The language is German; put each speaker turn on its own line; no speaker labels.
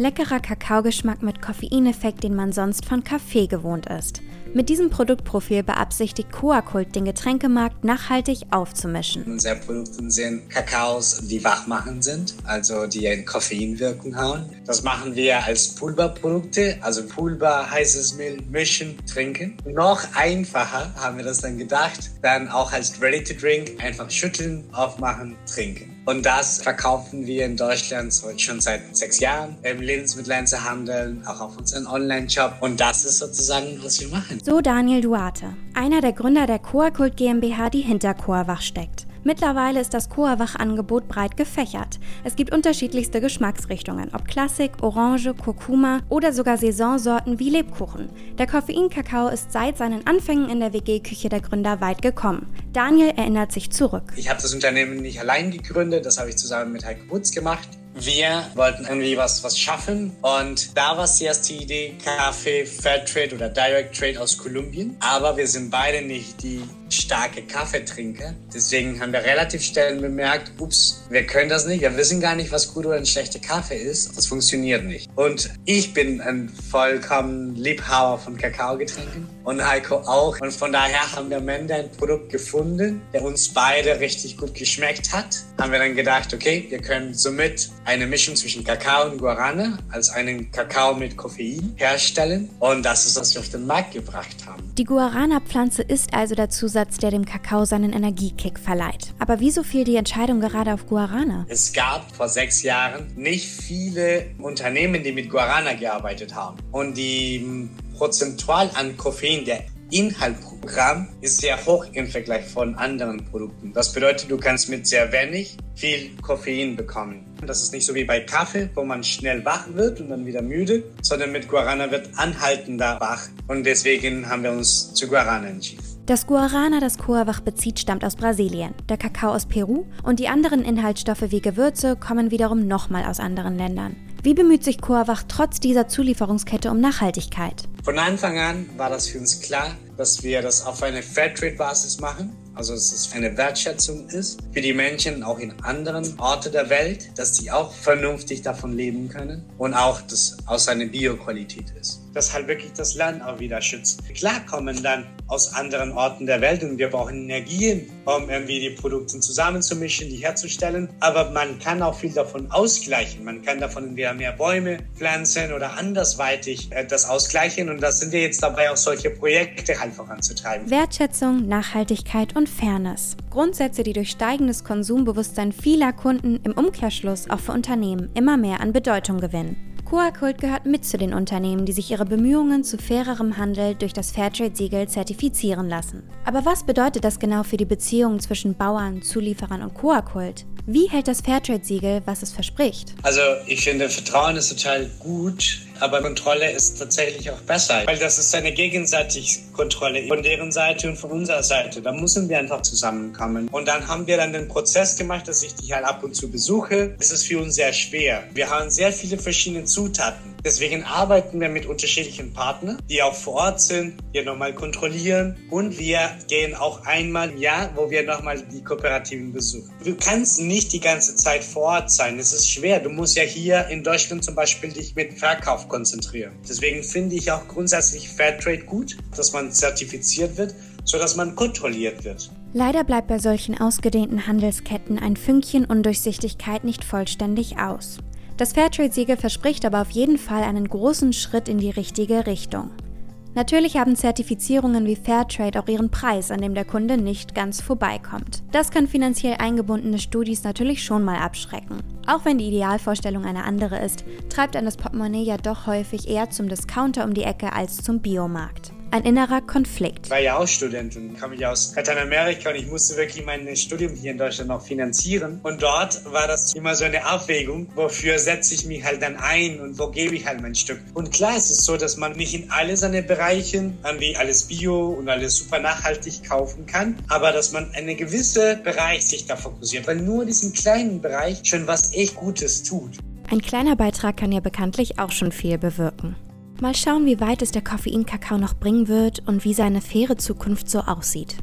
Leckerer Kakaogeschmack mit Koffeineffekt, den man sonst von Kaffee gewohnt ist. Mit diesem Produktprofil beabsichtigt Coakult den Getränkemarkt nachhaltig aufzumischen.
Unsere Produkte sind Kakaos, die wachmachend sind, also die in Koffeinwirkung haben. Das machen wir als Pulverprodukte, also Pulver, heißes Milch, mischen, trinken. Noch einfacher haben wir das dann gedacht, dann auch als Ready to Drink einfach schütteln, aufmachen, trinken. Und das verkaufen wir in Deutschland schon seit sechs Jahren im Lebensmitteleinzelhandel, auch auf unserem Online-Shop. Und das ist sozusagen, was wir machen.
So Daniel Duarte, einer der Gründer der Coakult GmbH, die hinter Coawach steckt. Mittlerweile ist das Coawach-Angebot breit gefächert. Es gibt unterschiedlichste Geschmacksrichtungen, ob Klassik, Orange, Kurkuma oder sogar Saisonsorten wie Lebkuchen. Der Koffeinkakao ist seit seinen Anfängen in der WG-Küche der Gründer weit gekommen. Daniel erinnert sich zurück.
Ich habe das Unternehmen nicht allein gegründet, das habe ich zusammen mit Heiko Wutz gemacht. Wir wollten irgendwie was, was schaffen und da war zuerst die Idee Kaffee Fairtrade oder Direct Trade aus Kolumbien. Aber wir sind beide nicht die starke Kaffeetrinker. Deswegen haben wir relativ schnell bemerkt, ups, wir können das nicht. Wir wissen gar nicht, was gut oder ein schlechter Kaffee ist. Das funktioniert nicht. Und ich bin ein vollkommen Liebhaber von Kakaogetränken und Heiko auch. Und von daher haben wir am Ende ein Produkt gefunden, der uns beide richtig gut geschmeckt hat. Haben wir dann gedacht, okay, wir können somit eine Mischung zwischen Kakao und Guarana als einen Kakao mit Koffein herstellen. Und das ist, was wir auf den Markt gebracht haben.
Die Guarana-Pflanze ist also der Zusatz, der dem Kakao seinen Energiekick verleiht. Aber wieso fiel die Entscheidung gerade auf Guarana?
Es gab vor sechs Jahren nicht viele Unternehmen, die mit Guarana gearbeitet haben. Und die prozentual an Koffein der Inhaltprogramm ist sehr hoch im Vergleich von anderen Produkten. Das bedeutet, du kannst mit sehr wenig viel Koffein bekommen. Das ist nicht so wie bei Kaffee, wo man schnell wach wird und dann wieder müde, sondern mit Guarana wird anhaltender wach. Und deswegen haben wir uns zu Guarana entschieden.
Das Guarana, das Coawach bezieht, stammt aus Brasilien, der Kakao aus Peru und die anderen Inhaltsstoffe wie Gewürze kommen wiederum nochmal aus anderen Ländern. Wie bemüht sich Coawach trotz dieser Zulieferungskette um Nachhaltigkeit?
Von Anfang an war das für uns klar, dass wir das auf eine Fairtrade-Basis machen also dass es eine Wertschätzung ist für die Menschen auch in anderen Orten der Welt, dass sie auch vernünftig davon leben können und auch, dass aus einer Bioqualität ist. Dass halt wirklich das Land auch wieder schützt. Klar kommen dann aus anderen Orten der Welt und wir brauchen Energien, um irgendwie die Produkte zusammenzumischen, die herzustellen. Aber man kann auch viel davon ausgleichen. Man kann davon entweder mehr Bäume pflanzen oder andersweitig äh, das ausgleichen. Und das sind wir jetzt dabei, auch solche Projekte halt voranzutreiben.
Wertschätzung, Nachhaltigkeit und Fairness. Grundsätze, die durch steigendes Konsumbewusstsein vieler Kunden im Umkehrschluss auch für Unternehmen immer mehr an Bedeutung gewinnen. Coakult gehört mit zu den Unternehmen, die sich ihre Bemühungen zu fairerem Handel durch das Fairtrade-Siegel zertifizieren lassen. Aber was bedeutet das genau für die Beziehungen zwischen Bauern, Zulieferern und Coakult? Wie hält das Fairtrade-Siegel, was es verspricht?
Also ich finde, Vertrauen ist total gut, aber Kontrolle ist tatsächlich auch besser, weil das ist eine gegenseitige Kontrolle von deren Seite und von unserer Seite. Da müssen wir einfach zusammenkommen. Und dann haben wir dann den Prozess gemacht, dass ich dich halt ab und zu besuche. Es ist für uns sehr schwer. Wir haben sehr viele verschiedene Zutaten. Deswegen arbeiten wir mit unterschiedlichen Partnern, die auch vor Ort sind, die nochmal kontrollieren und wir gehen auch einmal im Jahr, wo wir nochmal die Kooperativen besuchen. Du kannst nicht die ganze Zeit vor Ort sein. Es ist schwer. Du musst ja hier in Deutschland zum Beispiel dich mit Verkauf konzentrieren. Deswegen finde ich auch grundsätzlich Fairtrade gut, dass man zertifiziert wird, sodass man kontrolliert wird.
Leider bleibt bei solchen ausgedehnten Handelsketten ein Fünkchen Undurchsichtigkeit nicht vollständig aus. Das Fairtrade-Siegel verspricht aber auf jeden Fall einen großen Schritt in die richtige Richtung. Natürlich haben Zertifizierungen wie Fairtrade auch ihren Preis, an dem der Kunde nicht ganz vorbeikommt. Das kann finanziell eingebundene Studis natürlich schon mal abschrecken. Auch wenn die Idealvorstellung eine andere ist, treibt ein das Portemonnaie ja doch häufig eher zum Discounter um die Ecke als zum Biomarkt ein innerer Konflikt.
Ich war ja auch Student und kam ich aus Lateinamerika und ich musste wirklich mein Studium hier in Deutschland noch finanzieren. Und dort war das immer so eine Abwägung, wofür setze ich mich halt dann ein und wo gebe ich halt mein Stück. Und klar ist es so, dass man nicht in alle seine Bereiche, wie alles Bio und alles super nachhaltig kaufen kann, aber dass man einen gewissen Bereich sich da fokussiert, weil nur diesen kleinen Bereich schon was echt Gutes tut.
Ein kleiner Beitrag kann ja bekanntlich auch schon viel bewirken. Mal schauen, wie weit es der Koffeinkakao noch bringen wird und wie seine faire Zukunft so aussieht.